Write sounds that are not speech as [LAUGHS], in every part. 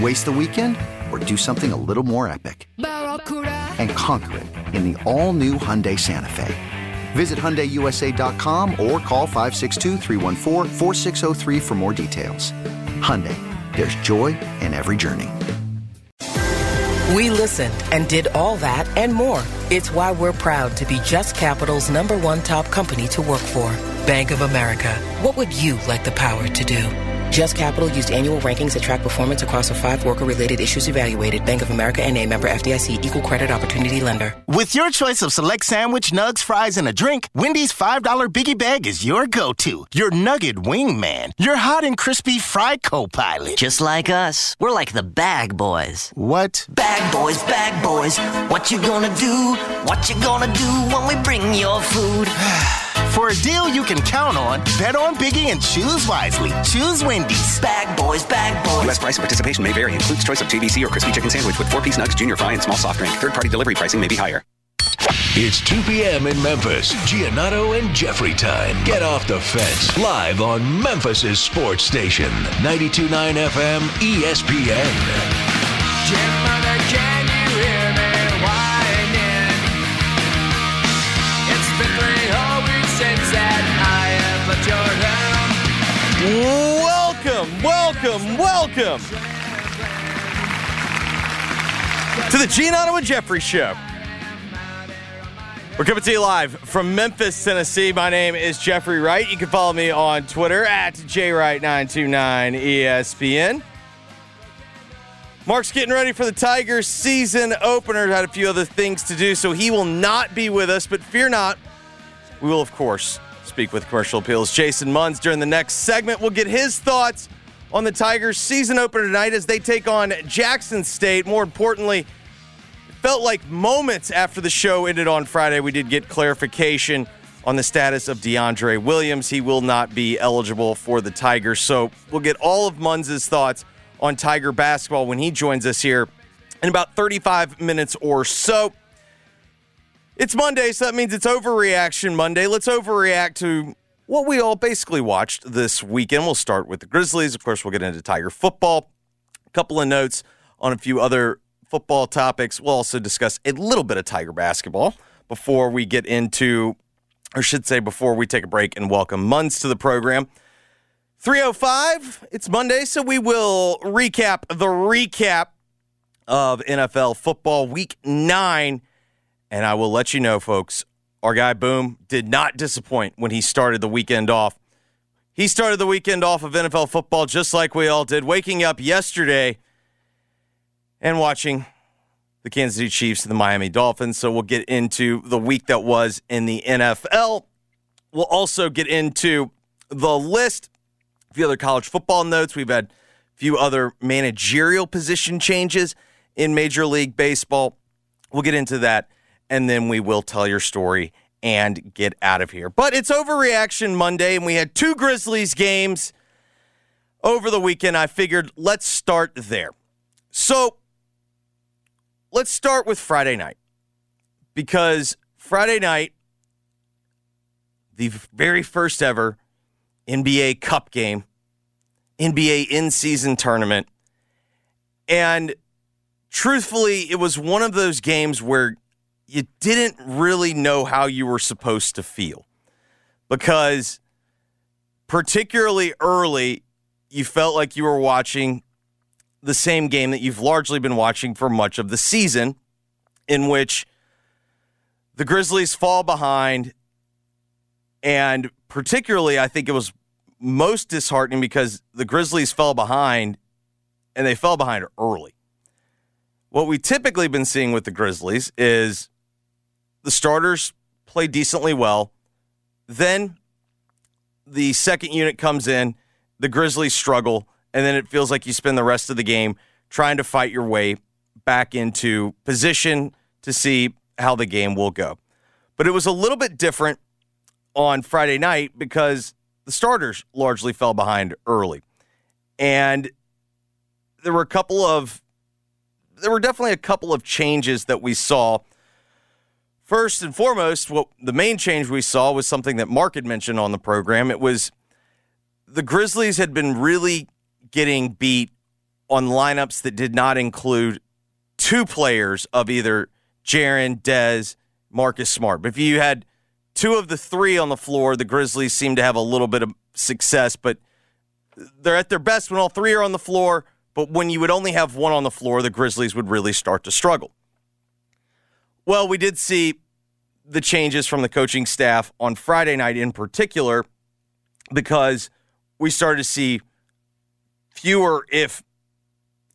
Waste the weekend or do something a little more epic? And conquer it in the all-new Hyundai Santa Fe. Visit HyundaiUSA.com or call 562 for more details. Hyundai, there's joy in every journey. We listened and did all that and more. It's why we're proud to be Just Capital's number one top company to work for. Bank of America. What would you like the power to do? Just Capital used annual rankings that track performance across the five worker-related issues evaluated. Bank of America and a member FDIC equal credit opportunity lender. With your choice of select sandwich, nugs, fries, and a drink, Wendy's $5 biggie bag is your go-to. Your nugget wingman. Your hot and crispy fry co-pilot. Just like us. We're like the bag boys. What? Bag boys, bag boys. What you gonna do? What you gonna do when we bring your food? [SIGHS] [SIGHS] For a deal you can count on, bet on Biggie and choose wisely. Choose Wendy's. Bag boys, bag boys. U.S. price and participation may vary. Includes choice of JBC or crispy chicken sandwich with four-piece nugs, junior fry, and small soft drink. Third-party delivery pricing may be higher. It's 2 p.m. in Memphis. Giannotto and Jeffrey time. Get off the fence. Live on Memphis's sports station. 92.9 FM ESPN. Gentlemen, Welcome, welcome, welcome to the Giannotto and Jeffrey Show. We're coming to you live from Memphis, Tennessee. My name is Jeffrey Wright. You can follow me on Twitter at jwright929ESPN. Mark's getting ready for the Tigers season opener. Had a few other things to do, so he will not be with us. But fear not, we will, of course, speak with commercial appeals. Jason Munz during the next segment. We'll get his thoughts on the Tigers season opener tonight as they take on Jackson State. More importantly, it felt like moments after the show ended on Friday, we did get clarification on the status of DeAndre Williams. He will not be eligible for the Tigers. So we'll get all of Munz's thoughts on Tiger basketball when he joins us here in about 35 minutes or so. It's Monday, so that means it's overreaction Monday. Let's overreact to what we all basically watched this weekend. We'll start with the Grizzlies. Of course, we'll get into Tiger football. A couple of notes on a few other football topics. We'll also discuss a little bit of Tiger basketball before we get into, or should say, before we take a break and welcome Munz to the program. 305, it's Monday, so we will recap the recap of NFL football week nine. And I will let you know, folks, our guy Boom did not disappoint when he started the weekend off. He started the weekend off of NFL football just like we all did, waking up yesterday and watching the Kansas City Chiefs and the Miami Dolphins. So we'll get into the week that was in the NFL. We'll also get into the list, a few other college football notes. We've had a few other managerial position changes in Major League Baseball. We'll get into that and then we will tell your story and get out of here. But it's overreaction Monday, and we had two Grizzlies games over the weekend. I figured let's start there. So let's start with Friday night because Friday night, the very first ever NBA Cup game, NBA in season tournament. And truthfully, it was one of those games where you didn't really know how you were supposed to feel because, particularly early, you felt like you were watching the same game that you've largely been watching for much of the season, in which the Grizzlies fall behind. And particularly, I think it was most disheartening because the Grizzlies fell behind and they fell behind early. What we typically been seeing with the Grizzlies is the starters play decently well. Then the second unit comes in, the Grizzlies struggle, and then it feels like you spend the rest of the game trying to fight your way back into position to see how the game will go. But it was a little bit different on Friday night because the starters largely fell behind early. And there were a couple of there were definitely a couple of changes that we saw. First and foremost, what the main change we saw was something that Mark had mentioned on the program. It was the Grizzlies had been really getting beat on lineups that did not include two players of either Jaren, Dez, Marcus Smart. But if you had two of the three on the floor, the Grizzlies seem to have a little bit of success, but they're at their best when all three are on the floor. But when you would only have one on the floor, the Grizzlies would really start to struggle. Well, we did see the changes from the coaching staff on Friday night in particular because we started to see fewer, if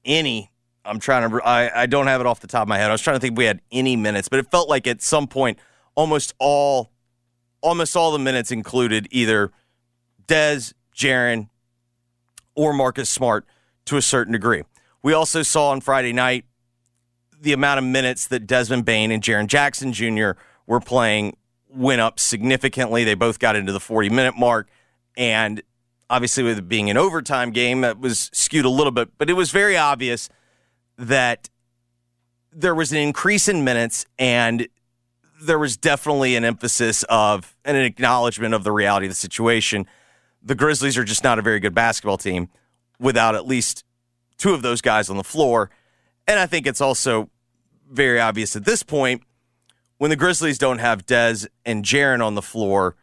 any. I'm trying to, I, I don't have it off the top of my head. I was trying to think we had any minutes, but it felt like at some point, almost all, almost all the minutes included either Dez, Jaren, or Marcus Smart to a certain degree. We also saw on Friday night the amount of minutes that Desmond Bane and Jaren Jackson Jr. were playing went up significantly. They both got into the 40 minute mark. And obviously, with it being an overtime game, that was skewed a little bit, but it was very obvious that there was an increase in minutes and there was definitely an emphasis of and an acknowledgement of the reality of the situation. The Grizzlies are just not a very good basketball team without at least two of those guys on the floor. And I think it's also very obvious at this point when the Grizzlies don't have Dez and Jaren on the floor,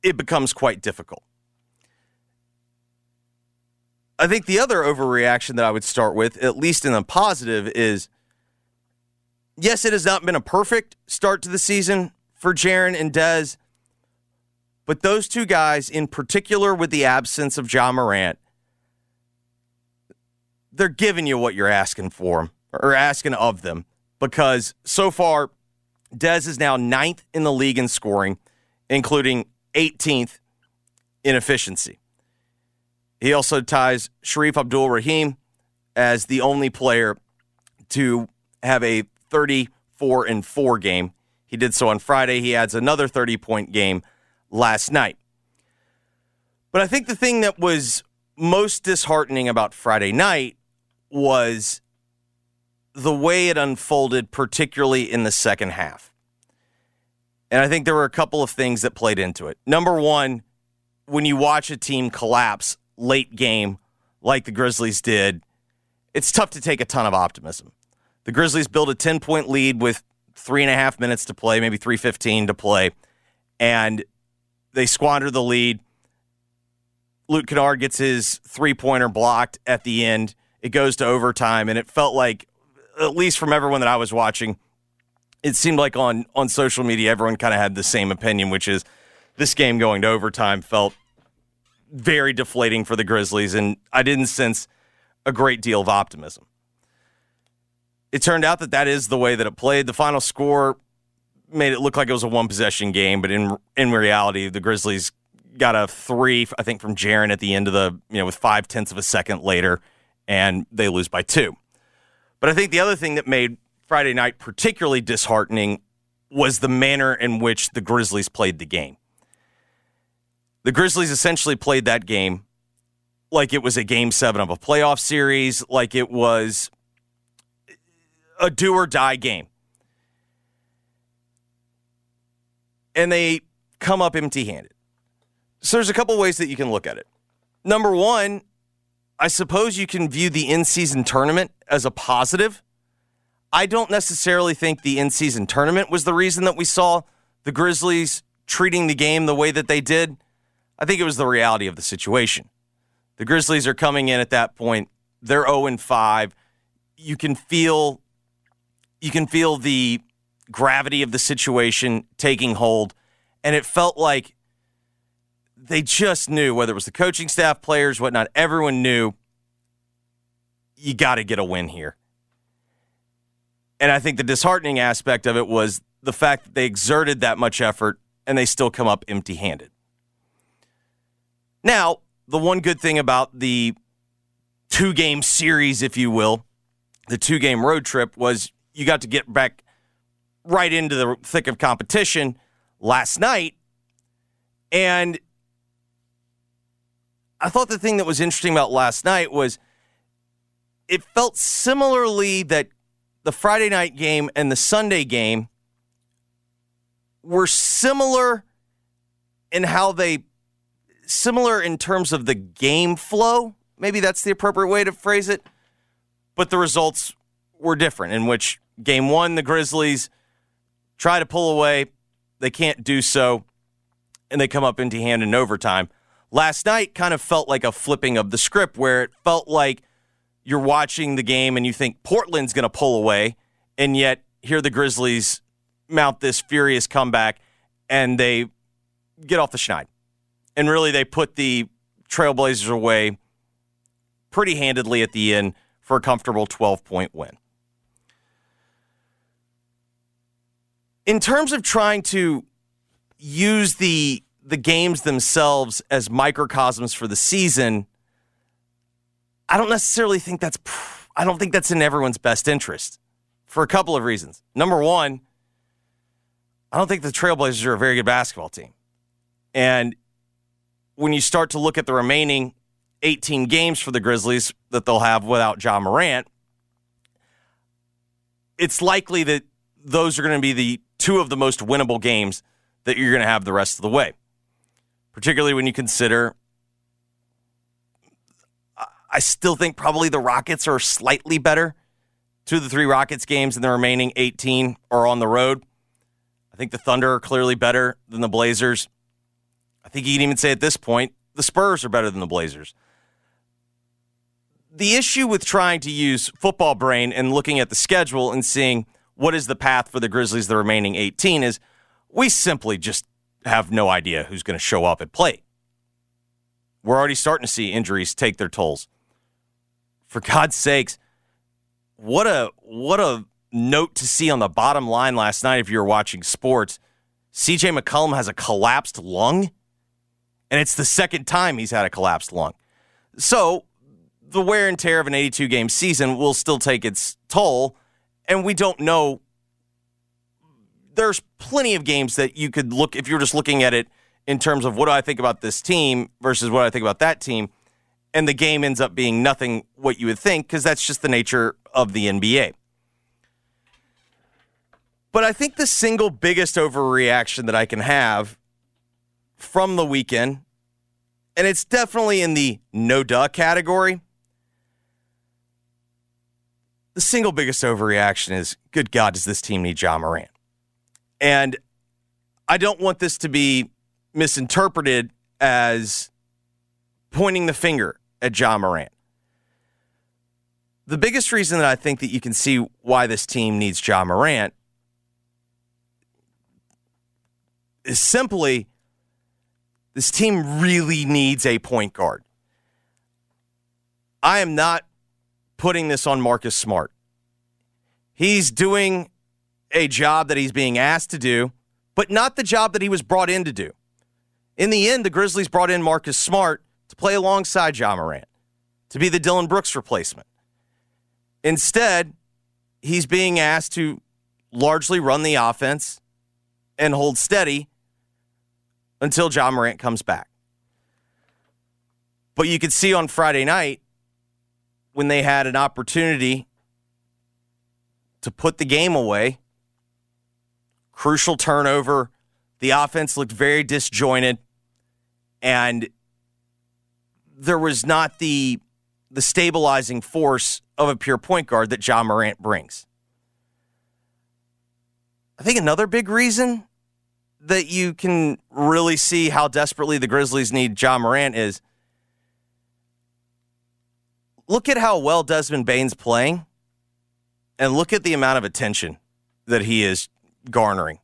it becomes quite difficult. I think the other overreaction that I would start with, at least in the positive, is yes, it has not been a perfect start to the season for Jaren and Dez, but those two guys, in particular with the absence of Ja Morant, they're giving you what you're asking for or asking of them because so far, Dez is now ninth in the league in scoring, including 18th in efficiency. He also ties Shareef Abdur-Rahim as the only player to have a 34 and 4 game. He did so on Friday. He adds another 30 point game last night. But I think the thing that was most disheartening about Friday night was the way it unfolded, particularly in the second half. And I think there were a couple of things that played into it. Number one, when you watch a team collapse late game like the Grizzlies did, it's tough to take a ton of optimism. The Grizzlies build a 10 point lead with three and a half minutes to play, maybe 315 to play, and they squander the lead. Luke Kennard gets his three pointer blocked at the end. It goes to overtime, and it felt like, at least from everyone that I was watching, it seemed like on on social media everyone kind of had the same opinion, which is this game going to overtime felt very deflating for the Grizzlies, and I didn't sense a great deal of optimism. It turned out that that is the way that it played. The final score made it look like it was a one possession game, but in in reality, the Grizzlies got a three, I think, from Jaren at the end of the you know with five tenths of a second later, and they lose by two. But I think the other thing that made Friday night particularly disheartening was the manner in which the Grizzlies played the game. The Grizzlies essentially played that game like it was a game seven of a playoff series, like it was a do or die game. And they come up empty handed. So there's a couple ways that you can look at it. Number one, I suppose you can view the in season tournament as a positive. I don't necessarily think the in season tournament was the reason that we saw the Grizzlies treating the game the way that they did. I think it was the reality of the situation. The Grizzlies are coming in at that point. They're 0 and 5. You can feel you can feel the gravity of the situation taking hold. And it felt like they just knew, whether it was the coaching staff, players, whatnot, everyone knew you got to get a win here. And I think the disheartening aspect of it was the fact that they exerted that much effort and they still come up empty handed. Now, the one good thing about the two game series, if you will, the two game road trip was you got to get back right into the thick of competition last night. And I thought the thing that was interesting about last night was it felt similarly that the Friday night game and the Sunday game were similar in how they similar in terms of the game flow. Maybe that's the appropriate way to phrase it. But the results were different, in which game one, the Grizzlies try to pull away. They can't do so, and they come up empty handed in overtime. Last night kind of felt like a flipping of the script where it felt like you're watching the game and you think Portland's going to pull away, and yet here the Grizzlies mount this furious comeback and they get off the schneid. And really, they put the Trailblazers away pretty handedly at the end for a comfortable 12 point win. In terms of trying to use the the games themselves as microcosms for the season, I don't necessarily think that's I don't think that's in everyone's best interest for a couple of reasons. Number one, I don't think the Trailblazers are a very good basketball team. And when you start to look at the remaining 18 games for the Grizzlies that they'll have without Ja Morant, it's likely that those are going to be the two of the most winnable games that you're going to have the rest of the way. Particularly when you consider I still think probably the Rockets are slightly better. Two of the three Rockets games in the remaining 18 are on the road. I think the Thunder are clearly better than the Blazers. I think you can even say at this point, the Spurs are better than the Blazers. The issue with trying to use football brain and looking at the schedule and seeing what is the path for the Grizzlies the remaining 18 is we simply just have no idea who's going to show up and play. We're already starting to see injuries take their tolls. For God's sakes, what a what a note to see on the bottom line last night if you were watching sports. CJ McCollum has a collapsed lung, and it's the second time he's had a collapsed lung. So the wear and tear of an 82 game season will still take its toll, and we don't know. There's plenty of games that you could look if you're just looking at it in terms of what do I think about this team versus what I think about that team, and the game ends up being nothing what you would think because that's just the nature of the NBA. But I think the single biggest overreaction that I can have from the weekend, and it's definitely in the no duh category. The single biggest overreaction is good God, does this team need Ja Morant? And I don't want this to be misinterpreted as pointing the finger at Ja Morant. The biggest reason that I think that you can see why this team needs Ja Morant is simply this team really needs a point guard. I am not putting this on Marcus Smart. He's doing a job that he's being asked to do, but not the job that he was brought in to do. In the end, the Grizzlies brought in Marcus Smart to play alongside Ja Morant, to be the Dillon Brooks replacement. Instead, he's being asked to largely run the offense and hold steady until Ja Morant comes back. But you could see on Friday night when they had an opportunity to put the game away, crucial turnover. The offense looked very disjointed, and there was not the the stabilizing force of a pure point guard that Ja Morant brings. I think another big reason that you can really see how desperately the Grizzlies need Ja Morant is look at how well Desmond Bane's playing and look at the amount of attention that he is garnering.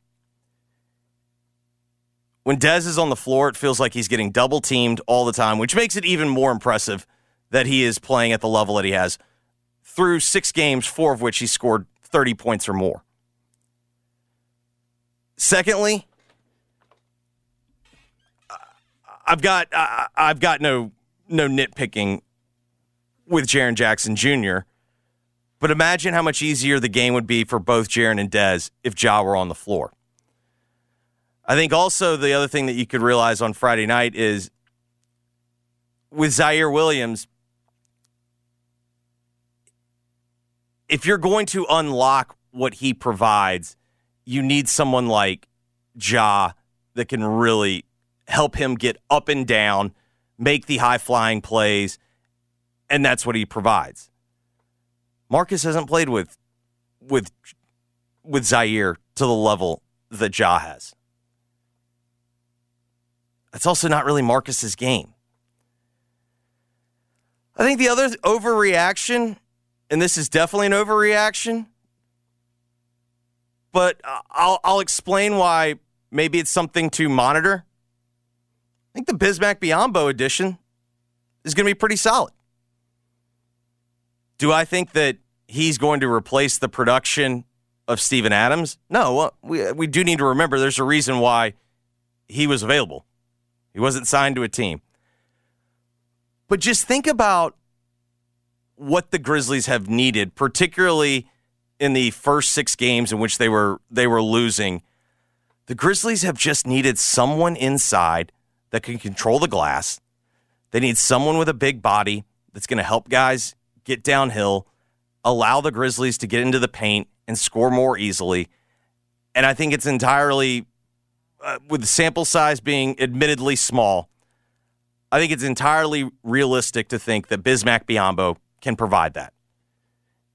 When Dez is on the floor, it feels like he's getting double teamed all the time, which makes it even more impressive that he is playing at the level that he has through six games, four of which he scored 30 points or more. Secondly, I've got I've got no no nitpicking with Jaren Jackson Jr. But imagine how much easier the game would be for both Jaren and Dez if Ja were on the floor. I think also the other thing that you could realize on Friday night is with Ziaire Williams, if you're going to unlock what he provides, you need someone like Ja that can really help him get up and down, make the high flying plays, and that's what he provides. Marcus hasn't played with with with Ziaire to the level that Ja has. That's also not really Marcus's game. I think the other overreaction, and this is definitely an overreaction, but I'll, I'll explain why maybe it's something to monitor. I think the Bismack Biyombo edition is going to be pretty solid. Do I think that he's going to replace the production of Steven Adams? No, we, we do need to remember there's a reason why he was available. He wasn't signed to a team. But just think about what the Grizzlies have needed, particularly in the first six games in which they were they were losing. The Grizzlies have just needed someone inside that can control the glass. They need someone with a big body that's going to help guys get downhill, allow the Grizzlies to get into the paint and score more easily. And I think it's entirely uh, with the sample size being admittedly small, I think it's entirely realistic to think that Bismack Biyombo can provide that.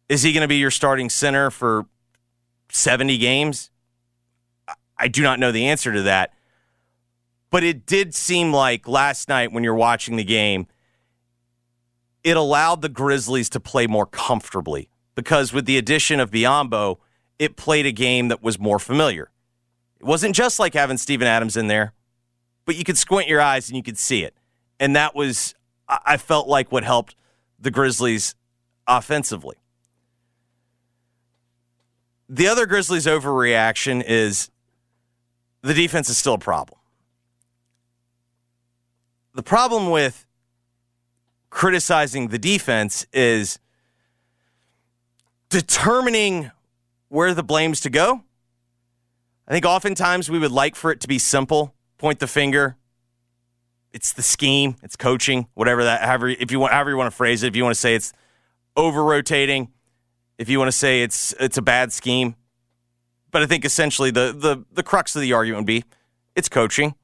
Is he going to be your starting center for 70 games? I do not know the answer to that. But it did seem like last night when you're watching the game, it allowed the Grizzlies to play more comfortably because with the addition of Biyombo, it played a game that was more familiar. It wasn't just like having Steven Adams in there, but you could squint your eyes and you could see it. And that was, I felt like, what helped the Grizzlies offensively. The other Grizzlies overreaction is the defense is still a problem. The problem with criticizing the defense is determining where the blame's to go I think oftentimes we would like for it to be simple, point the finger. It's the scheme, it's coaching, whatever that however if you want however you want to phrase it, if you want to say it's over rotating, if you want to say it's it's a bad scheme. But I think essentially the the the crux of the argument would be it's coaching.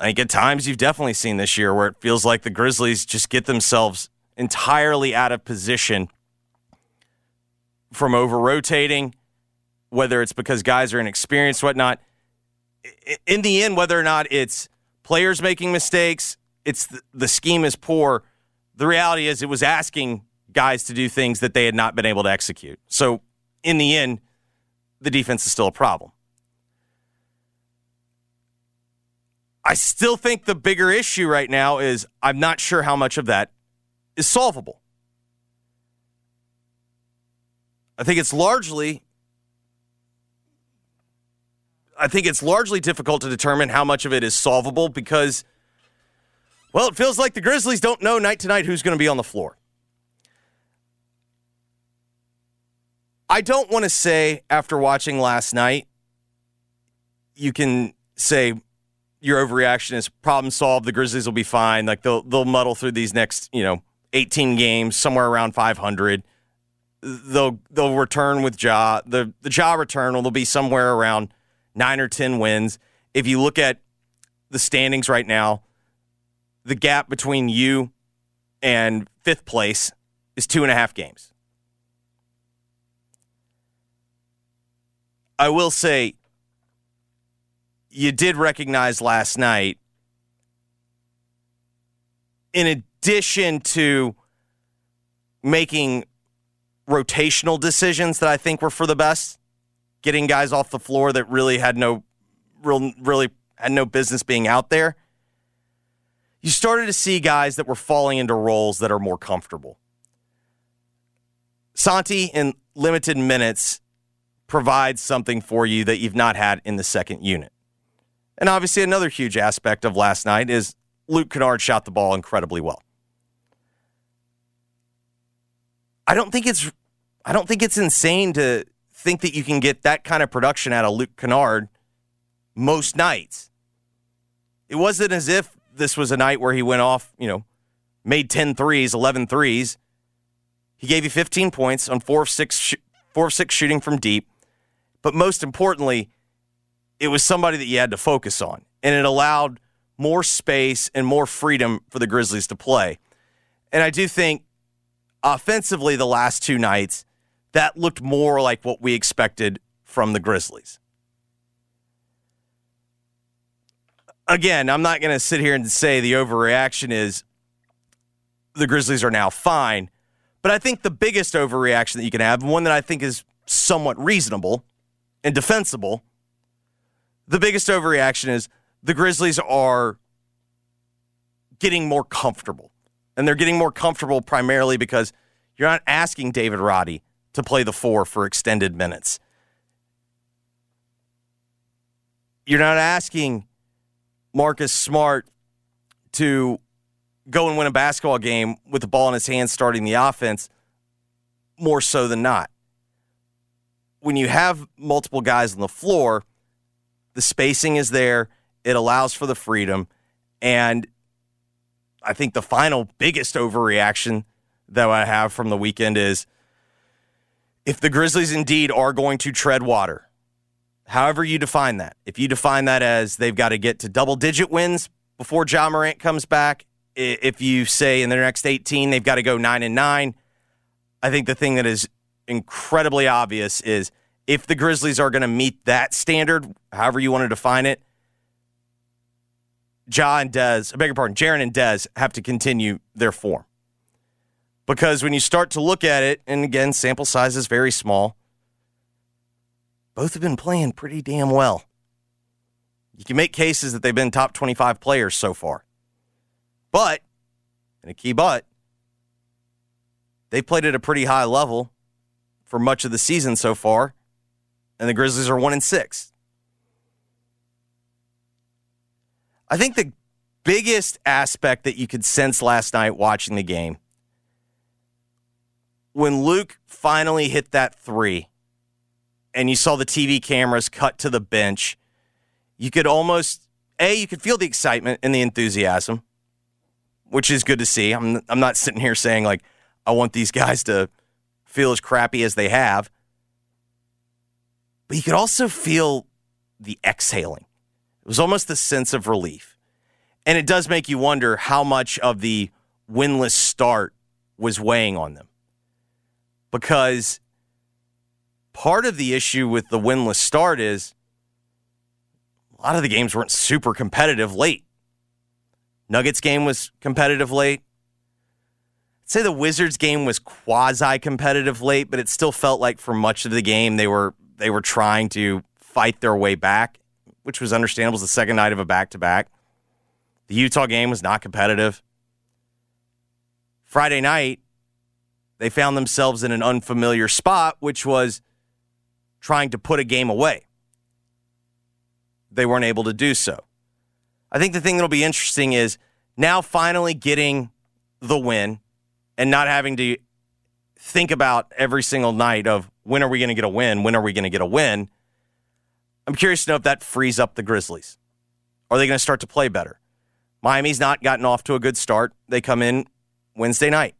I think at times you've definitely seen this year where it feels like the Grizzlies just get themselves entirely out of position from over rotating whether it's because guys are inexperienced, whatnot. In the end, whether or not it's players making mistakes, it's the, the scheme is poor. The reality is, it was asking guys to do things that they had not been able to execute. So, in the end, the defense is still a problem. I still think the bigger issue right now is I'm not sure how much of that is solvable. I think it's largely I think it's largely difficult to determine how much of it is solvable because, well, it feels like the Grizzlies don't know night to night who's going to be on the floor. I don't want to say after watching last night, you can say your overreaction is problem solved. The Grizzlies will be fine. Like they'll they'll muddle through these next you know 18 games, somewhere around 500. They'll they'll return with Ja. The the Ja return will be somewhere around nine or 10 wins. If you look at the standings right now, the gap between you and fifth place is two and a half games. I will say, you did recognize last night, in addition to making rotational decisions that I think were for the best, getting guys off the floor that really had no real really had no business being out there. You started to see guys that were falling into roles that are more comfortable. Santi in limited minutes provides something for you that you've not had in the second unit. And obviously, another huge aspect of last night is Luke Kennard shot the ball incredibly well. I don't think it's I don't think it's insane to think that you can get that kind of production out of Luke Kennard most nights. It wasn't as if this was a night where he went off, you know, made 10 threes, 11 threes. He gave you 15 points on 4 of 6 sh- 4 of 6 shooting from deep. But most importantly, it was somebody that you had to focus on and it allowed more space and more freedom for the Grizzlies to play. And I do think offensively the last two nights that looked more like what we expected from the Grizzlies. Again, I'm not going to sit here and say the overreaction is the Grizzlies are now fine, but I think the biggest overreaction that you can have, one that I think is somewhat reasonable and defensible, the biggest overreaction is the Grizzlies are getting more comfortable. And they're getting more comfortable primarily because you're not asking David Roddy to play the four for extended minutes. You're not asking Marcus Smart to go and win a basketball game with the ball in his hands starting the offense more so than not. When you have multiple guys on the floor, the spacing is there, it allows for the freedom, and I think the final biggest overreaction that I have from the weekend is if the Grizzlies indeed are going to tread water, however you define that, if you define that as they've got to get to double digit wins before Ja Morant comes back, if you say in their next 18 they've got to go 9 and 9, I think the thing that is incredibly obvious is if the Grizzlies are going to meet that standard, however you want to define it, Ja and Dez, I beg your pardon, Jaren and Dez have to continue their form. Because when you start to look at it, and again, sample size is very small, both have been playing pretty damn well. You can make cases that they've been top 25 players so far. But, and a key but, they played at a pretty high level for much of the season so far, and the Grizzlies are one and six. I think the biggest aspect that you could sense last night watching the game when Luke finally hit that three and you saw the TV cameras cut to the bench, you could almost, A, you could feel the excitement and the enthusiasm, which is good to see. I'm, I'm not sitting here saying, like, I want these guys to feel as crappy as they have. But you could also feel the exhaling. It was almost a sense of relief. And it does make you wonder how much of the winless start was weighing on them. Because part of the issue with the winless start is a lot of the games weren't super competitive late. Nuggets game was competitive late. I'd say the Wizards game was quasi competitive late, but it still felt like for much of the game they were they were trying to fight their way back which was understandable. It was the second night of a back to back. The Utah game was not competitive. Friday night, they found themselves in an unfamiliar spot, which was trying to put a game away. They weren't able to do so. I think the thing that'll be interesting is now finally getting the win and not having to think about every single night of when are we going to get a win? When are we going to get a win? I'm curious to know if that frees up the Grizzlies. Are they going to start to play better? Miami's not gotten off to a good start. They come in Wednesday night.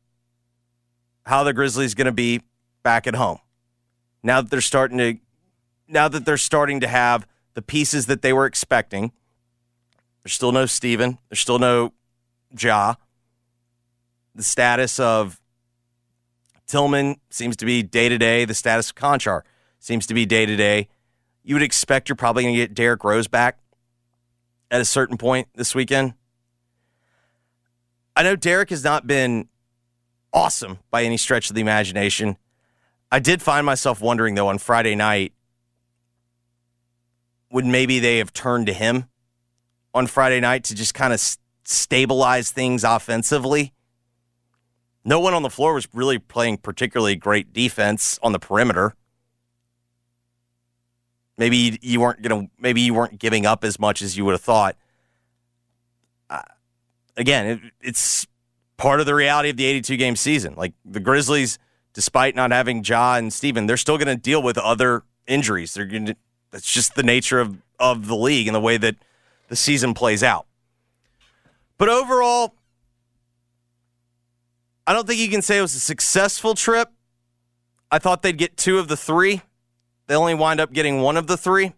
How the Grizzlies going to be back at home? Now that they're starting to now that they're starting to have the pieces that they were expecting. There's still no Steven. There's still no Ja. The status of Tillman seems to be day to day. The status of Konchar seems to be day to day you would expect you're probably going to get Derrick Rose back at a certain point this weekend. I know Derrick has not been awesome by any stretch of the imagination. I did find myself wondering, though, on Friday night would maybe they have turned to him on Friday night to just kind of stabilize things offensively. No one on the floor was really playing particularly great defense on the perimeter. Maybe you- weren't gonna. Maybe you weren't giving up as much as you would have thought. Uh, again, it, it's part of the reality of the 82 game season. Like the Grizzlies, despite not having Ja and Steven, they're still going to deal with other injuries. They're going to. That's just the nature of of the league and the way that the season plays out. But overall, I don't think you can say it was a successful trip. I thought they'd get two of the three. They only wind up getting one of the three.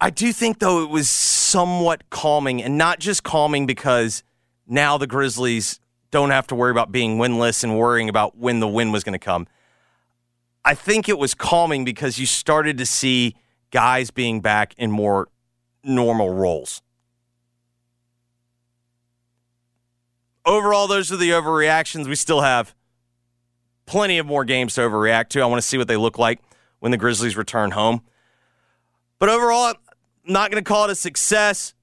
I do think, though, it was somewhat calming, and not just calming because now the Grizzlies don't have to worry about being winless and worrying about when the win was going to come. I think it was calming because you started to see guys being back in more normal roles. Overall, those are the overreactions. We still have plenty of more games to overreact to. I want to see what they look like when the Grizzlies return home. But overall, I'm not going to call it a success,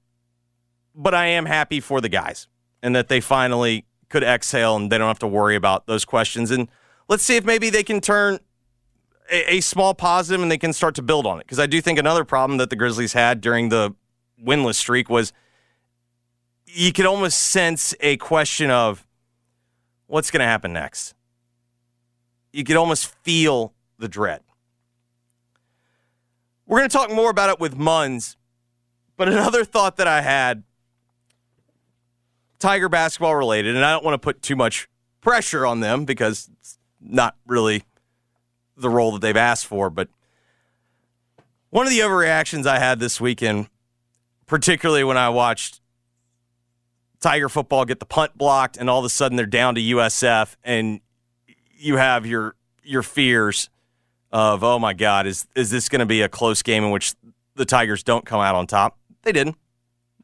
but I am happy for the guys and that they finally could exhale and they don't have to worry about those questions. And let's see if maybe they can turn a, a small positive and they can start to build on it. Because I do think another problem that the Grizzlies had during the winless streak was you could almost sense a question of what's going to happen next. You could almost feel the dread. We're going to talk more about it with Munz, but another thought that I had, Tiger basketball related, and I don't want to put too much pressure on them because it's not really the role that they've asked for, but one of the overreactions I had this weekend, particularly when I watched Tiger football get the punt blocked and all of a sudden they're down to USF and you have your your fears of oh my god is is this going to be a close game in which the Tigers don't come out on top? They didn't.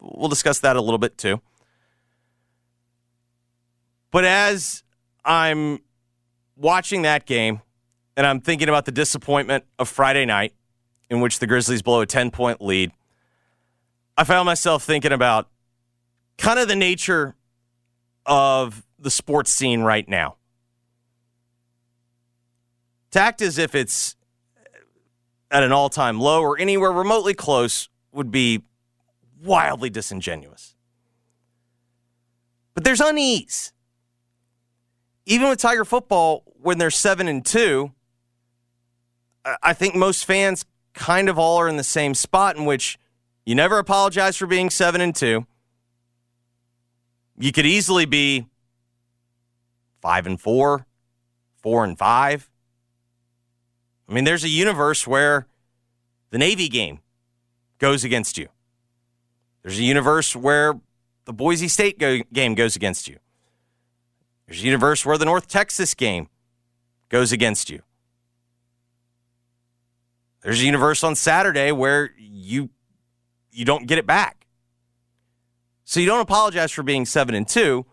We'll discuss that a little bit too. But as I'm watching that game and I'm thinking about the disappointment of Friday night in which the Grizzlies blow a 10 point lead, I found myself thinking about kind of the nature of the sports scene right now. To act as if it's at an all time low or anywhere remotely close would be wildly disingenuous. But there's unease. Even with Tiger football, when they're seven and two, I- think most fans kind of all are in the same spot in which you never apologize for being seven and two. You could easily be five and four, four and five. I mean, there's a universe where the Navy game goes against you. There's a universe where the Boise State go- game goes against you. There's a universe where the North Texas game goes against you. There's a universe on Saturday where you you don't get it back. So you don't apologize for being 7 and 2.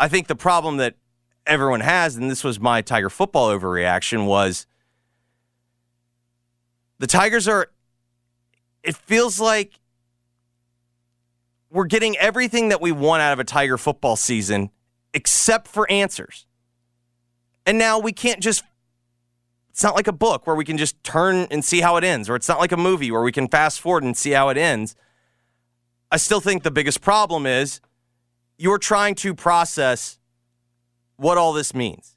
I think the problem that everyone has and this was my Tiger football overreaction was the Tigers are it feels like we're getting everything that we want out of a Tiger football season except for answers. And now we can't just it's not like a book where we can just turn and see how it ends or it's not like a movie where we can fast forward and see how it ends. I still think the biggest problem is you're trying to process what all this means.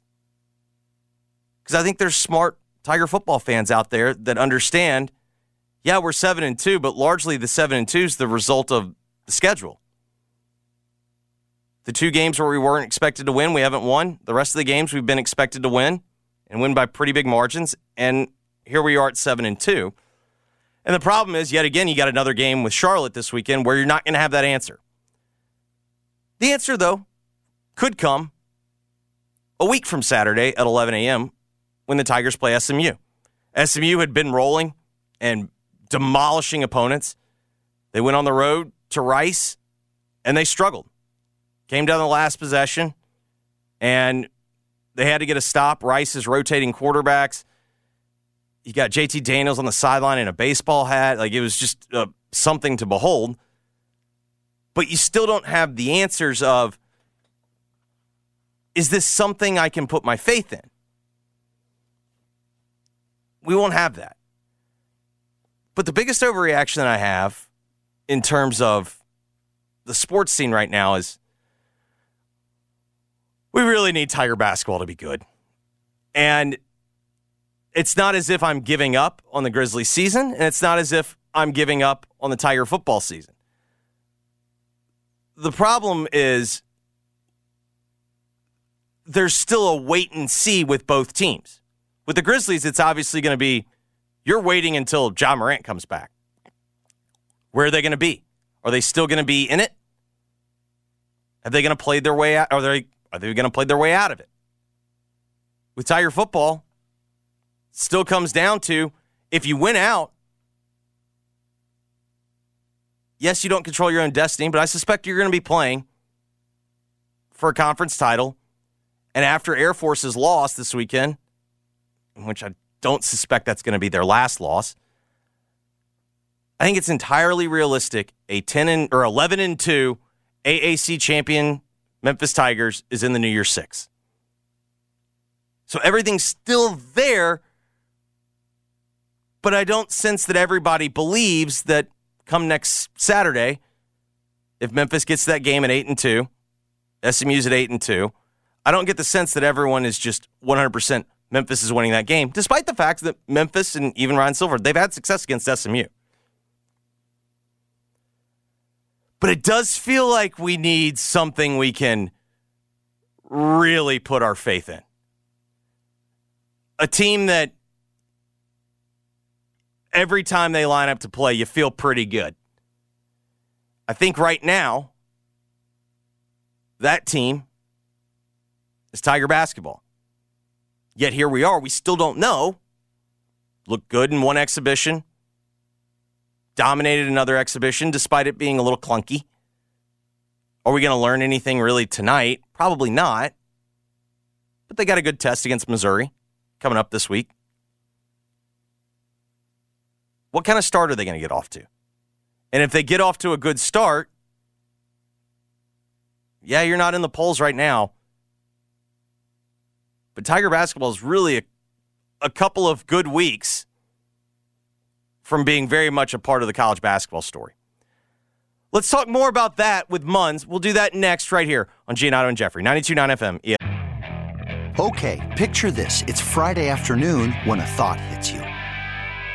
Cuz I think there's smart Tiger football fans out there that understand yeah, we're 7 and 2, but largely the 7 and 2 is the result of the schedule. The two games where we weren't expected to win, we haven't won. The rest of the games we've been expected to win and win by pretty big margins. And here we are at seven and two. And the problem is, yet again, you got another game with Charlotte this weekend where you're not going to have that answer. The answer, though, could come a week from Saturday at 11 a.m. when the Tigers play SMU. SMU had been rolling and demolishing opponents. They went on the road to Rice and they struggled. Came down the last possession and they had to get a stop. Rice is rotating quarterbacks. You got JT Daniels on the sideline in a baseball hat. Like it was just uh, something to behold. But you still don't have the answers of is this something I can put my faith in? We won't have that. But the biggest overreaction that I have in terms of the sports scene right now is we really need Tiger basketball to be good. And it's not as if I'm giving up on the Grizzlies season, and it's not as if I'm giving up on the Tiger football season. The problem is there's still a wait and see with both teams. With the Grizzlies, it's obviously going to be you're waiting until Ja Morant comes back. Where are they going to be? Are they still going to be in it? Have they going to play their way out? Are they are they going to play their way out of it? With Tiger football, still comes down to if you win out, yes, you don't control your own destiny, but I suspect you're going to be playing for a conference title. And after Air Force is lost this weekend, which I don't suspect that's going to be their last loss, I think it's entirely realistic. A 10 and or 11 and 2 AAC champion Memphis Tigers is in the New Year Six. So everything's still there, but I don't sense that everybody believes that come next Saturday, if Memphis gets that game at eight and two, SMU's at eight and two. I don't get the sense that everyone is just 100% Memphis is winning that game, despite the fact that Memphis and even Ryan Silver, they've had success against SMU. But it does feel like we need something we can really put our faith in. A team that every time they line up to play, you feel pretty good. I think right now, that team is Tiger basketball. Yet here we are. We still don't know. Look good in one exhibition, dominated another exhibition despite it being a little clunky. Are we going to learn anything really tonight? Probably not. But they got a good test against Missouri coming up this week. What kind of start are they going to get off to? And if they get off to a good start, yeah, you're not in the polls right now. But Tiger basketball is really a, a couple of good weeks from being very much a part of the college basketball story. Let's talk more about that with Munz. We'll do that next right here on Giannotto and Jeffrey, 92.9 FM. Yeah. Okay, picture this. It's Friday afternoon when a thought hits you.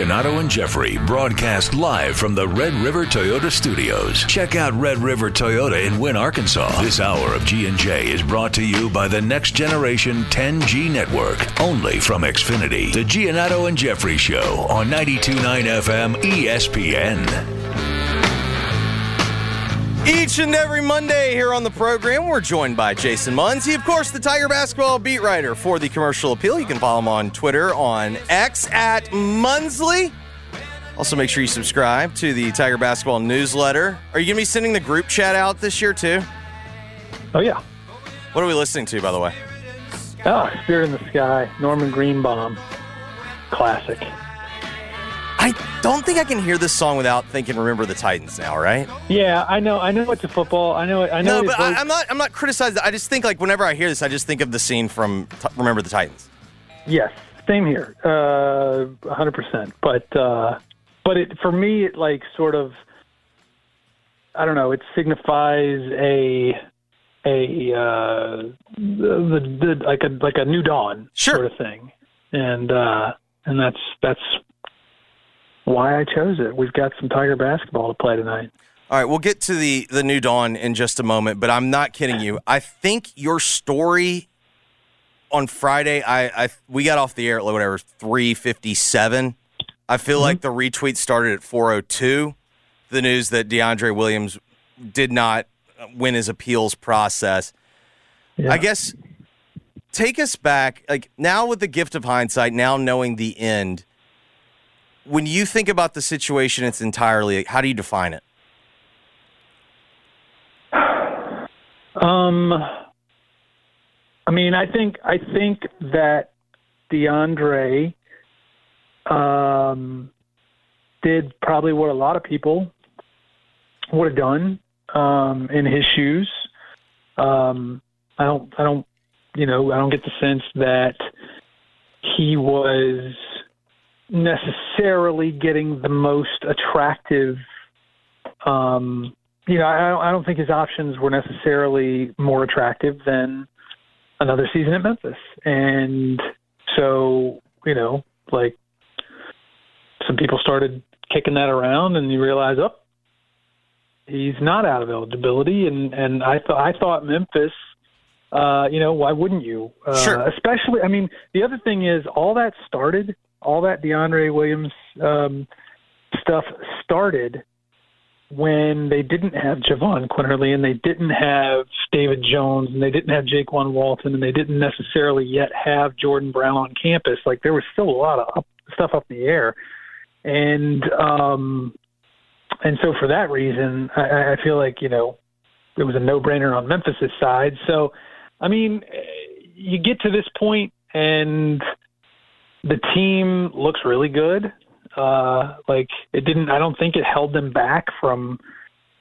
Giannotto and Jeffrey broadcast live from the Red River Toyota Studios. Check out Red River Toyota in Wynne, Arkansas. This hour of G&J is brought to you by the Next Generation 10G Network, only from Xfinity. The Giannotto and Jeffrey Show on 92.9 FM ESPN. Each and every Monday here on the program, we're joined by Jason Munzie, of course, the Tiger basketball beat writer for the Commercial Appeal. You can follow him on Twitter on X at Munsley. Also, make sure you subscribe to the Tiger basketball newsletter. Are you going to be sending the group chat out this year too? Oh yeah. What are we listening to, by the way? Ah, oh, Spirit in the Sky, Norman Greenbaum, classic. I don't think I can hear this song without thinking "Remember the Titans" now, right? Yeah, I know. I know it's a football. I know. I know. No, but I, am not. I'm not criticizing. I just think like whenever I hear this, I just think of the scene from T- "Remember the Titans." Yes. Same here, uh, 100%. But uh, but it for me, it like sort of, I don't know. It signifies a a uh, the, the like a like a new dawn sort of thing, and uh, and that's that's why I chose it. We've got some Tiger basketball to play tonight. All right, we'll get to the the new dawn in just a moment, but I'm not kidding you. I think your story on Friday, I, I we got off the air at whatever three fifty seven. I feel Mm-hmm. like the retweet started at four oh two. The news that DeAndre Williams did not win his appeals process. I guess take us back, like now with the gift of hindsight, now knowing the end. When you think about the situation, it's entirely. How do you define it? Um, I mean, I think I think that DeAndre um, did probably what a lot of people would have done um, in his shoes. Um, I don't, I don't, you know, I don't get the sense that he was necessarily getting the most attractive. Um, you know, I don't, I don't think his options were necessarily more attractive than another season at Memphis. And so, you know, like some people started kicking that around and you realize, oh, he's not out of eligibility. And, and I thought, I thought Memphis, uh, you know, why wouldn't you? Uh, Sure. Especially, I mean, the other thing is all that started, all that DeAndre Williams um, stuff started when they didn't have Jahvon Quinerly and they didn't have David Jones and they didn't have Jaykwon Walton and they didn't necessarily yet have Jordan Brown on campus. Like there was still a lot of up, stuff up in the air, and um, and so for that reason, I, I feel like you know it was a no-brainer on Memphis's side. So, I mean, you get to this point and the team looks really good. Uh, like it didn't. I don't think it held them back from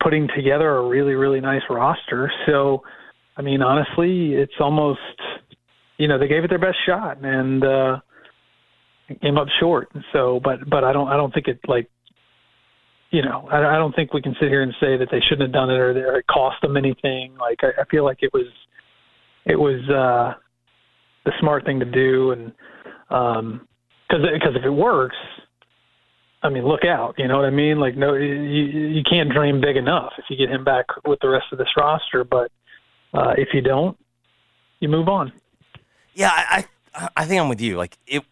putting together a really, really nice roster. So, I mean, honestly, it's almost you know they gave it their best shot and uh, came up short. So, but but I don't I don't think it like you know I, I don't think we can sit here and say that they shouldn't have done it or, or it cost them anything. Like I, I feel like it was it was uh, the smart thing to do and um because because if it works I mean, look out. You know what I mean? Like, no, you you can't dream big enough if you get him back with the rest of this roster. But uh, if you don't, you move on. Yeah, I, I I think I'm with you. Like it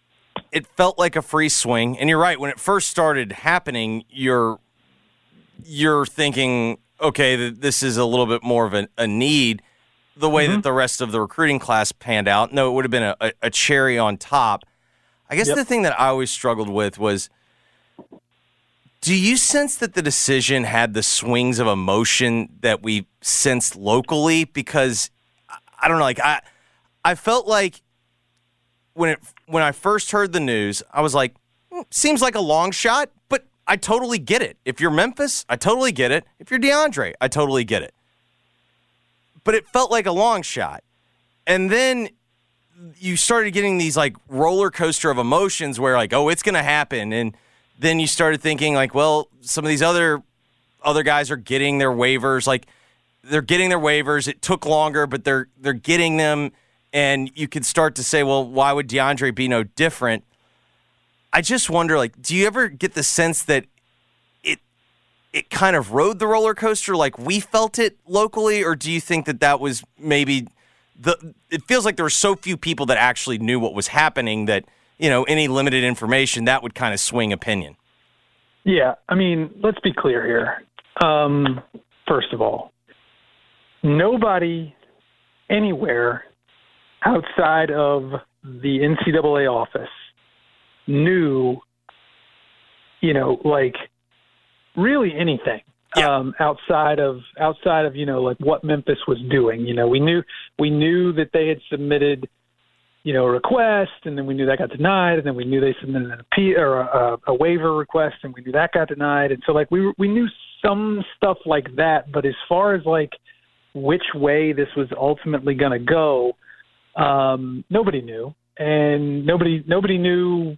it felt like a free swing, and you're right. When it first started happening, you're you're thinking, okay, th- this is a little bit more of a, a need. The way that the rest of the recruiting class panned out, no, it would have been a, a, cherry on top. I guess Yep. the thing that I always struggled with was do you sense that the decision had the swings of emotion that we sensed locally? Because I- I don't know, like I I felt like when it when I first heard the news, I was like, "Hmm, seems like a long shot, but I totally get it. If you're Memphis, I totally get it. If you're DeAndre, I totally get it. But it felt like a long shot. And then you started getting these like roller coaster of emotions where like, oh, it's gonna happen. And then you started thinking like, well, some of these other other guys are getting their waivers, like they're getting their waivers. It took longer, but they're they're getting them. And you could start to say, well, why would DeAndre be no different? I just wonder, like, do you ever get the sense that it kind of rode the roller coaster like we felt it locally, or do you think that that was maybe the? It feels like there were so few people that actually knew what was happening that you know any limited information that would kind of swing opinion. Yeah, I mean, let's be clear here. Um, first of all, nobody anywhere outside of the NCAA office knew, you know, like really anything um, outside of outside of you know like what Memphis was doing. You know, we knew we knew that they had submitted you know, a request, and then we knew that got denied, and then we knew they submitted an appeal or a, a waiver request, and we knew that got denied, and so like we we knew some stuff like that, but as far as like which way this was ultimately going to go, um, nobody knew, and nobody nobody knew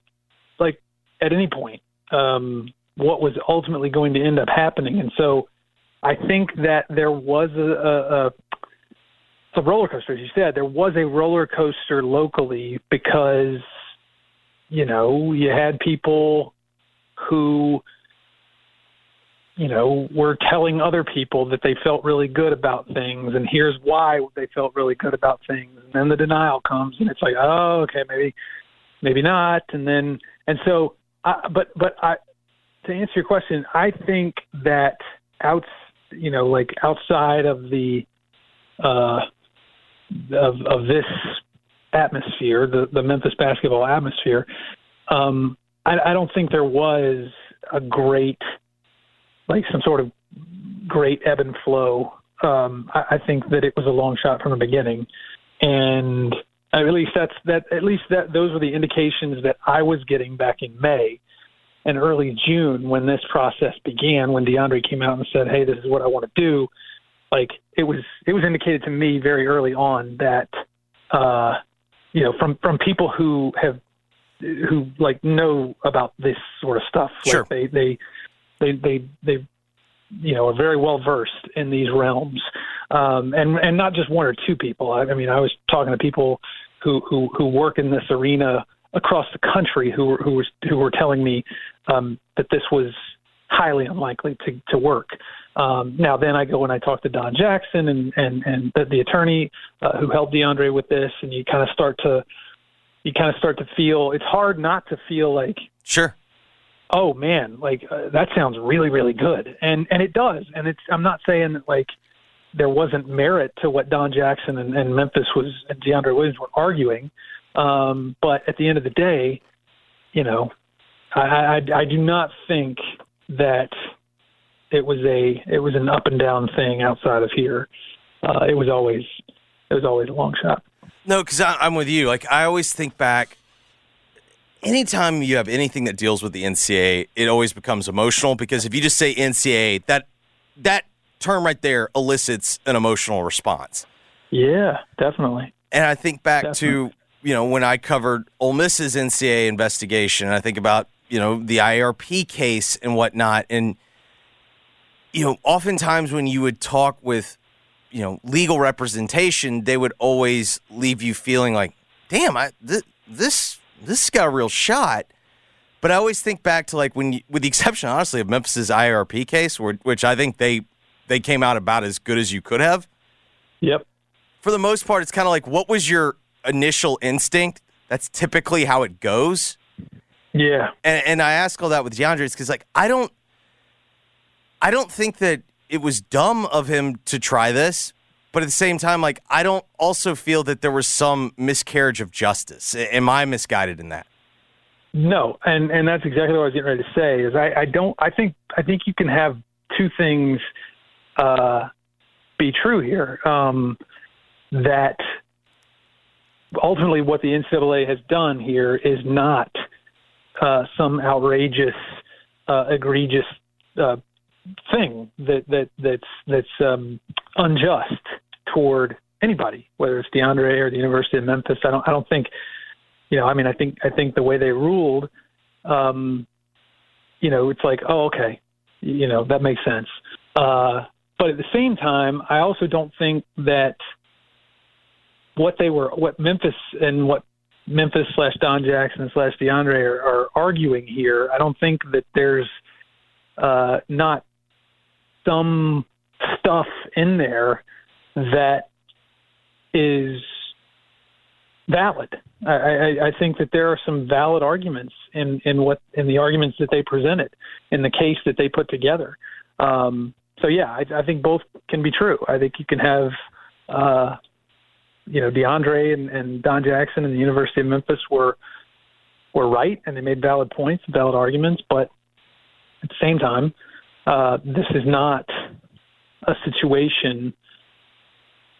like at any point um, what was ultimately going to end up happening. And so I think that there was a, a, a a roller coaster, as you said. There was a roller coaster locally because, you know, you had people who, you know, were telling other people that they felt really good about things, and here's why they felt really good about things. And then the denial comes, and it's like, oh, okay, maybe, maybe not. And then, and so, I, but, but I, to answer your question, I think that outs, you know, like outside of the, uh, of, of this atmosphere, the, the Memphis basketball atmosphere, um, I, I don't think there was a great, like some sort of great ebb and flow. Um, I, I think that it was a long shot from the beginning, and at least that's that. At least that those were the indications that I was getting back in May and early June when this process began. When DeAndre came out and said, "Hey, this is what I want to do," like it was it was indicated to me very early on that uh you know from from people who have who like know about this sort of stuff sure. like they they they they they you know are very well versed in these realms um and and not just one or two people I, I mean I was talking to people who who who work in this arena across the country who were who was who were telling me um that this was highly unlikely to to work. Um, now, then I go and I talk to Don Jackson and and and the, the attorney uh, who helped DeAndre with this, and you kind of start to you kind of start to feel it's hard not to feel like sure. oh man like uh, that sounds really really good. And and it does. And it's i'm not saying that like there wasn't merit to what don jackson and, and memphis was and deandre williams were arguing um but at the end of the day you know i i, I do not think that it was a it was an up and down thing outside of here. Uh, it was always it was always a long shot. No, because I'm with you. Like I always think back. Anytime you have anything that deals with the NCAA, it always becomes emotional because if you just say NCAA, that that term right there elicits an emotional response. Yeah, definitely. And I think back Definitely. to you know when I covered Ole Miss's NCAA investigation. And I think about you know the IRP case and whatnot, and you know, oftentimes when you would talk with, you know, legal representation, they would always leave you feeling like, damn, I th- this this got a real shot. But I always think back to like when, you, with the exception, honestly, of Memphis's IRP case, where, which I think they they came out about as good as you could have. Yep. For the most part, it's kind of like, what was your initial instinct? That's typically how it goes. Yeah. And, and I ask all that with DeAndre because, like, I don't, I don't think that it was dumb of him to try this, but at the same time, like I don't also feel that there was some miscarriage of justice. Am I misguided in that? No, and and that's exactly what I was getting ready to say. Is I, I don't I think I think you can have two things uh, be true here. Um, that ultimately what the NCAA has done here is not uh, some outrageous, uh, egregious uh, thing that that that's that's um, unjust toward anybody, whether it's DeAndre or the University of Memphis. I don't I don't think you know. I mean, I think I think the way they ruled, um, you know, it's like oh okay, you know that makes sense. Uh, but at the same time, I also don't think that what they were, what Memphis and what Memphis slash Don Jackson slash DeAndre are, are arguing here. I don't think that there's uh, not some stuff in there that is valid. I, I, I think that there are some valid arguments in, in what in the arguments that they presented in the case that they put together. Um, so yeah, I, I think both can be true. I think you can have uh, you know DeAndre and, and Don Jackson and the University of Memphis were were right and they made valid points, valid arguments, but at the same time, uh, this is not a situation,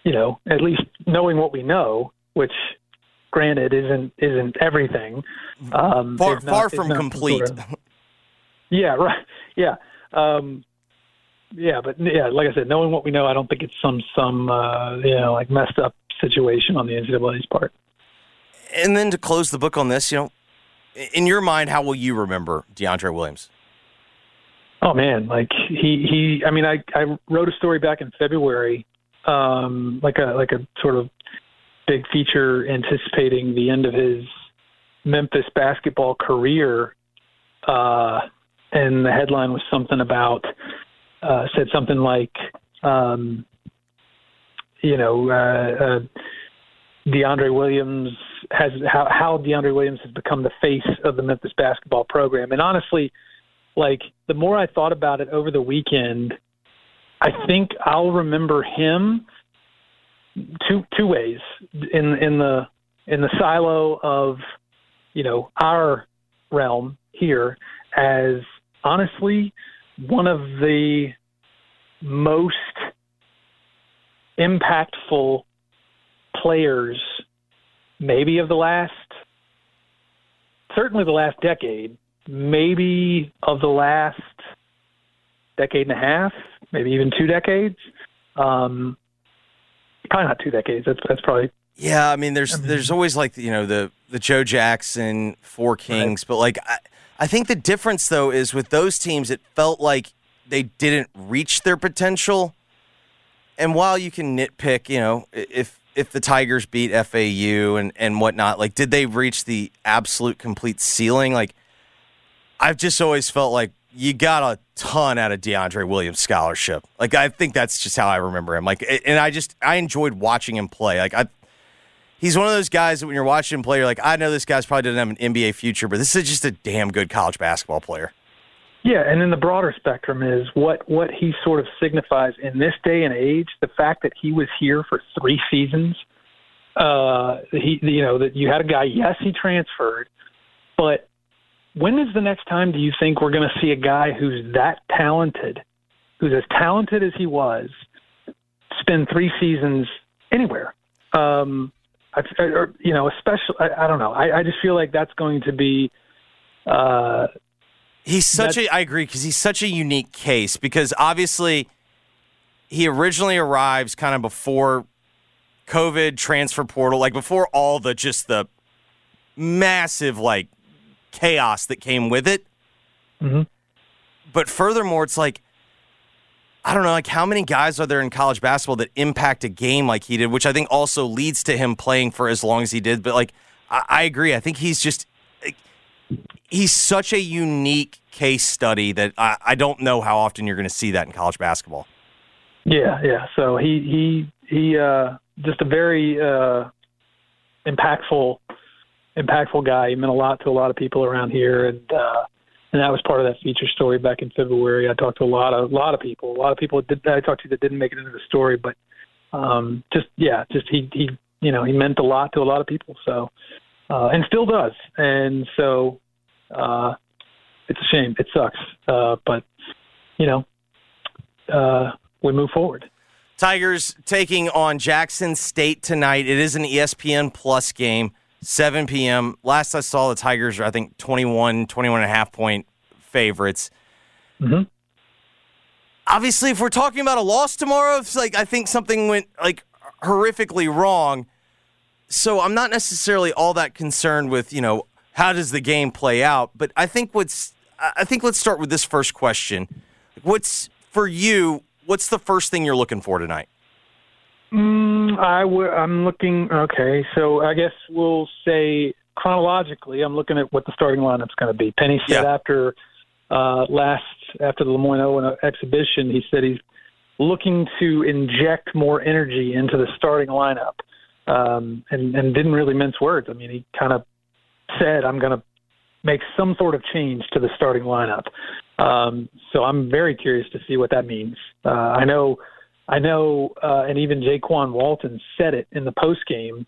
you know, at least knowing what we know, which granted isn't isn't everything. Um, far not- far from complete. sort of- yeah, [LAUGHS] right. Yeah. Um, yeah, but yeah, like I said, knowing what we know, I don't think it's some some uh, you know like messed up situation on the NCAA's part. And then to close the book on this, you know, in your mind, how will you remember DeAndre Williams? Oh man, like he he. I mean, I I wrote a story back in February, um, like a like a sort of big feature anticipating the end of his Memphis basketball career, uh, and the headline was something about uh, said something like, um, you know, uh, uh, DeAndre Williams has how, how DeAndre Williams has become the face of the Memphis basketball program. And honestly, like the more I thought about it over the weekend, I think I'll remember him two two ways in in the in the silo of you know our realm here as honestly one of the most impactful players maybe of the last certainly the last decade maybe of the last decade and a half maybe even two decades. Um probably not two decades. That's that's probably Yeah, I mean, there's there's always like you know the the Joe Jackson Four Kings, but like I, I think the difference though is with those teams, it felt like they didn't reach their potential. And while you can nitpick, you know, if if the Tigers beat FAU and and whatnot, like did they reach the absolute complete ceiling? Like I've just always felt like you got a ton out of DeAndre Williams scholarship. Like I think that's just how I remember him. Like and I just I enjoyed watching him play. Like I he's one of those guys that when you're watching him play, you're like, I know this guy's probably doesn't have an NBA future, but this is just a damn good college basketball player. Yeah, and then the broader spectrum is what what he sort of signifies in this day and age. The fact that he was here for three seasons, uh, he you know that you had a guy. Yes, he transferred, but when is the next time do you think we're going to see a guy who's that talented, who's as talented as he was, spend three seasons anywhere? Um, I, or, you know, especially I, I don't know. I, I just feel like that's going to be. Uh, He's such a I agree because he's such a unique case because obviously he originally arrives kind of before COVID transfer portal, like before all the just the massive like chaos that came with it. Mhm. But furthermore, it's like I don't know, like how many guys are there in college basketball that impact a game like he did, which I think also leads to him playing for as long as he did. But like I, I agree, I think he's just like, he's such a unique case study that I, I don't know how often you're going to see that in college basketball. Yeah, yeah. So he he he uh just a very uh impactful impactful guy. He meant a lot to a lot of people around here and uh and that was part of that feature story back in February. I talked to a lot of a lot of people. A lot of people that I talked to that didn't make it into the story, but um just yeah, just he he you know, he meant a lot to a lot of people. So uh and still does. And so uh it's a shame. It sucks. Uh but you know, uh we move forward. Tigers taking on Jackson State tonight. It is an ESPN Plus game, 7 p.m. Last I saw, the Tigers are, I think, 21, 21 and a half point favorites. Mm-hmm. Obviously, if we're talking about a loss tomorrow, it's like I think something went like horrifically wrong. So I'm not necessarily all that concerned with, you know, how does the game play out. But I think what's, I think let's start with this first question. What's for you? What's the first thing you're looking for tonight? Mm, I w- I'm looking. Okay, so I guess we'll say chronologically, I'm looking at what the starting lineup's going to be. Penny said after uh, last after the LeMoyne-Owen exhibition, he said he's looking to inject more energy into the starting lineup, um, and and didn't really mince words. I mean, he kind of said, "I'm going to make some sort of change to the starting lineup." Um, so I'm very curious to see what that means. Uh, I know, I know, uh, and even Jaykwon Walton said it in the post game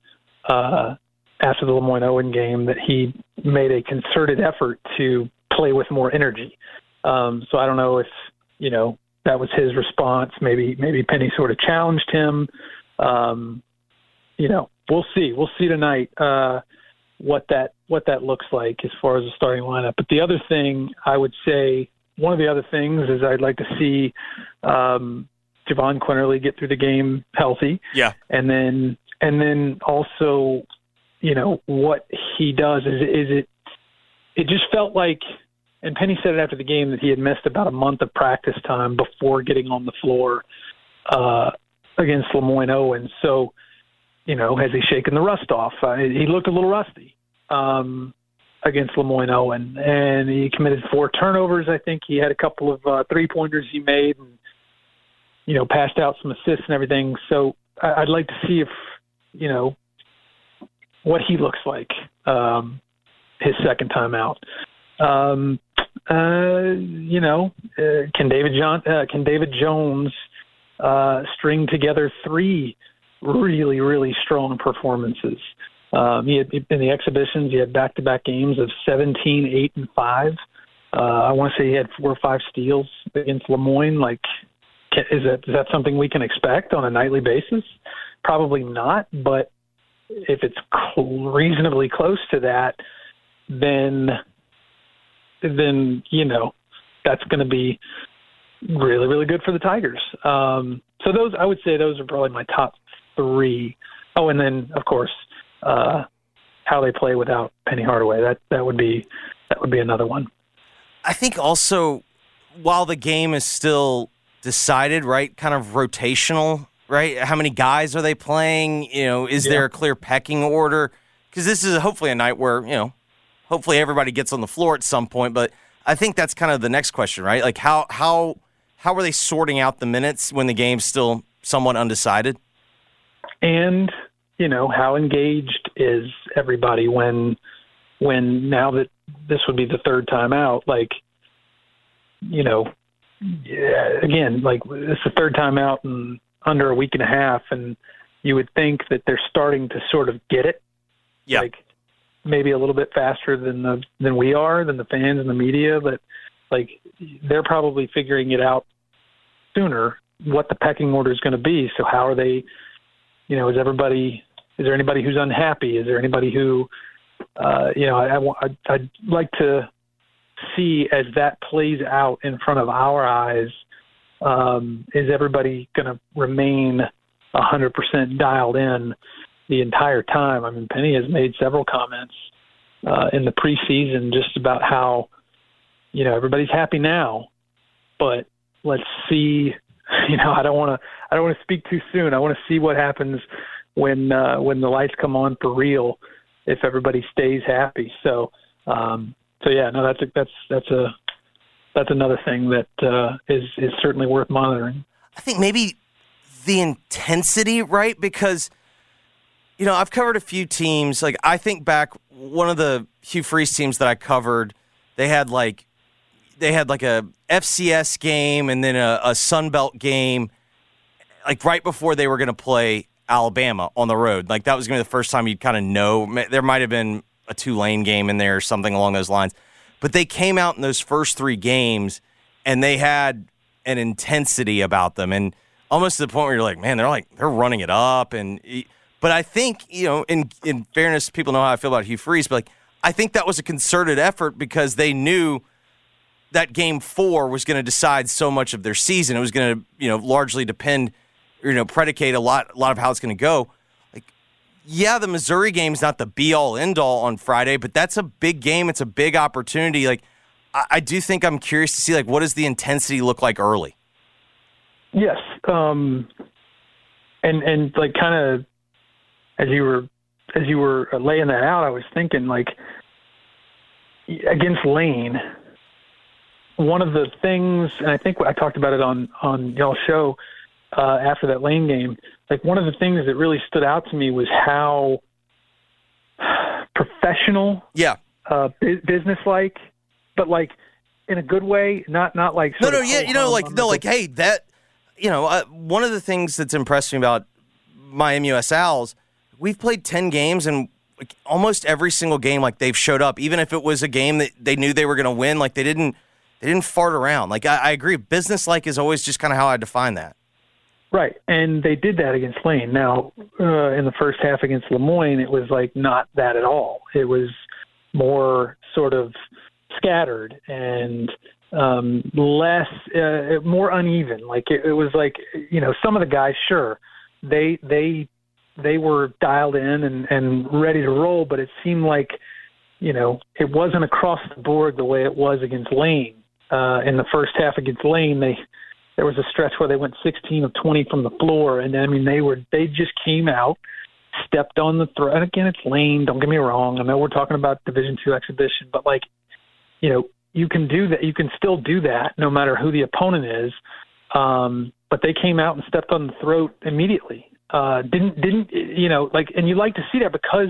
uh, after the LeMoyne-Owen game that he made a concerted effort to play with more energy. Um, so I don't know if you know that was his response. Maybe maybe Penny sort of challenged him. Um, you know, we'll see. We'll see tonight uh, what that what that looks like as far as the starting lineup. But the other thing I would say, one of the other things is I'd like to see um, Jahvon Quinerly get through the game healthy, Yeah. and then and then also you know what he does is is it it just felt like and Penny said it after the game that he had missed about a month of practice time before getting on the floor uh, against LeMoyne-Owen. So, you know, has he shaken the rust off? Uh, he looked a little rusty um, against LeMoyne-Owen, and he committed four turnovers. I think he had a couple of uh, three pointers he made, and you know, passed out some assists and everything. So I- I'd like to see if you know what he looks like um, his second time out. Um, uh, you know, uh, can David John uh, can David Jones uh, string together three really really strong performances? Um, he had, in the exhibitions, he had back-to-back games of 17, 8, and 5. Uh, I want to say he had four or five steals against LeMoyne. Like, is that is that something we can expect on a nightly basis? Probably not. But if it's cl- reasonably close to that, then then you know that's going to be really really good for the Tigers. Um, so those I would say those are probably my top three. Oh, and then of course uh, how they play without Penny Hardaway. That that would be that would be another one. I think also while the game is still decided, right, kind of rotational, right? How many guys are they playing? You know, is there a clear pecking order? Because this is hopefully a night where, you know, hopefully everybody gets on the floor at some point. But I think that's kind of the next question, right? Like how how how are they sorting out the minutes when the game's still somewhat undecided? And you know how engaged is everybody when when now that this would be the third time out like you know yeah, again like it's the third time out in under a week and a half and you would think that they're starting to sort of get it yeah. like maybe a little bit faster than the than we are than the fans and the media but like they're probably figuring it out sooner what the pecking order is going to be so how are they you know, is everybody, is there anybody who's unhappy? Is there anybody who, uh, you know, I, I, I'd like to see as that plays out in front of our eyes, um, is everybody going to remain 100% dialed in the entire time? I mean, Penny has made several comments uh, in the preseason just about how, you know, everybody's happy now, but let's see [LAUGHS] you know, I don't want to I don't want to speak too soon. I want to see what happens when uh, when the lights come on for real. If everybody stays happy, so um, so yeah, no, that's a, that's that's a that's another thing that uh, is is certainly worth monitoring. I think maybe the intensity, right? Because you know, I've covered a few teams. Like I think back one of the Hugh Freeze teams that I covered, they had like they had like a FCS game and then a, a Sun Belt game, like right before they were going to play Alabama on the road. Like that was going to be the first time you'd kind of know. There might have been a two lane game in there or something along those lines. But they came out in those first three games and they had an intensity about them and almost to the point where you're like, man, they're like they're running it up and but I think, you know, in in fairness, people know how I feel about Hugh Freeze, but like I think that was a concerted effort because they knew that game four was going to decide so much of their season. It was going to, you know, largely depend, you know, predicate a lot, a lot of how it's going to go. Like, yeah, the Missouri game's not the be all end all on Friday, but that's a big game. It's a big opportunity. Like, I, I do think I'm curious to see, like, what does the intensity look like early? Yes, um, and and like kind of as you were as you were laying that out, I was thinking like against Lane, one of the things, and I think I talked about it on on y'all's show uh, after that Lane game. Like one of the things that really stood out to me was how professional, yeah, uh, bu- business-like, but like in a good way, not not like No, no, yeah, you know, like no, like hey, that you know, uh, one of the things that's impressed me about my MUS Owls, we've played ten games and like, almost every single game, like they've showed up, even if it was a game that they knew they were going to win, like they didn't, they didn't fart around. Like I, I agree, business like is always just kind of how I define that. Right, and they did that against Lane. Now, uh, in the first half against Lemoyne, it was like not that at all. It was more sort of scattered and um, less, uh, more uneven. Like it, it was like you know, some of the guys, sure, they they they were dialed in and, and ready to roll, but it seemed like, you know, it wasn't across the board the way it was against Lane. Uh, in the first half against Lane, they there was a stretch where they went 16 of 20 from the floor, and I mean they were they just came out, stepped on the throat. And again, it's Lane. Don't get me wrong. I know we're talking about Division two exhibition, but like, you know, you can do that. You can still do that no matter who the opponent is. Um, but they came out and stepped on the throat immediately. Uh, didn't didn't you know like? And you like to see that because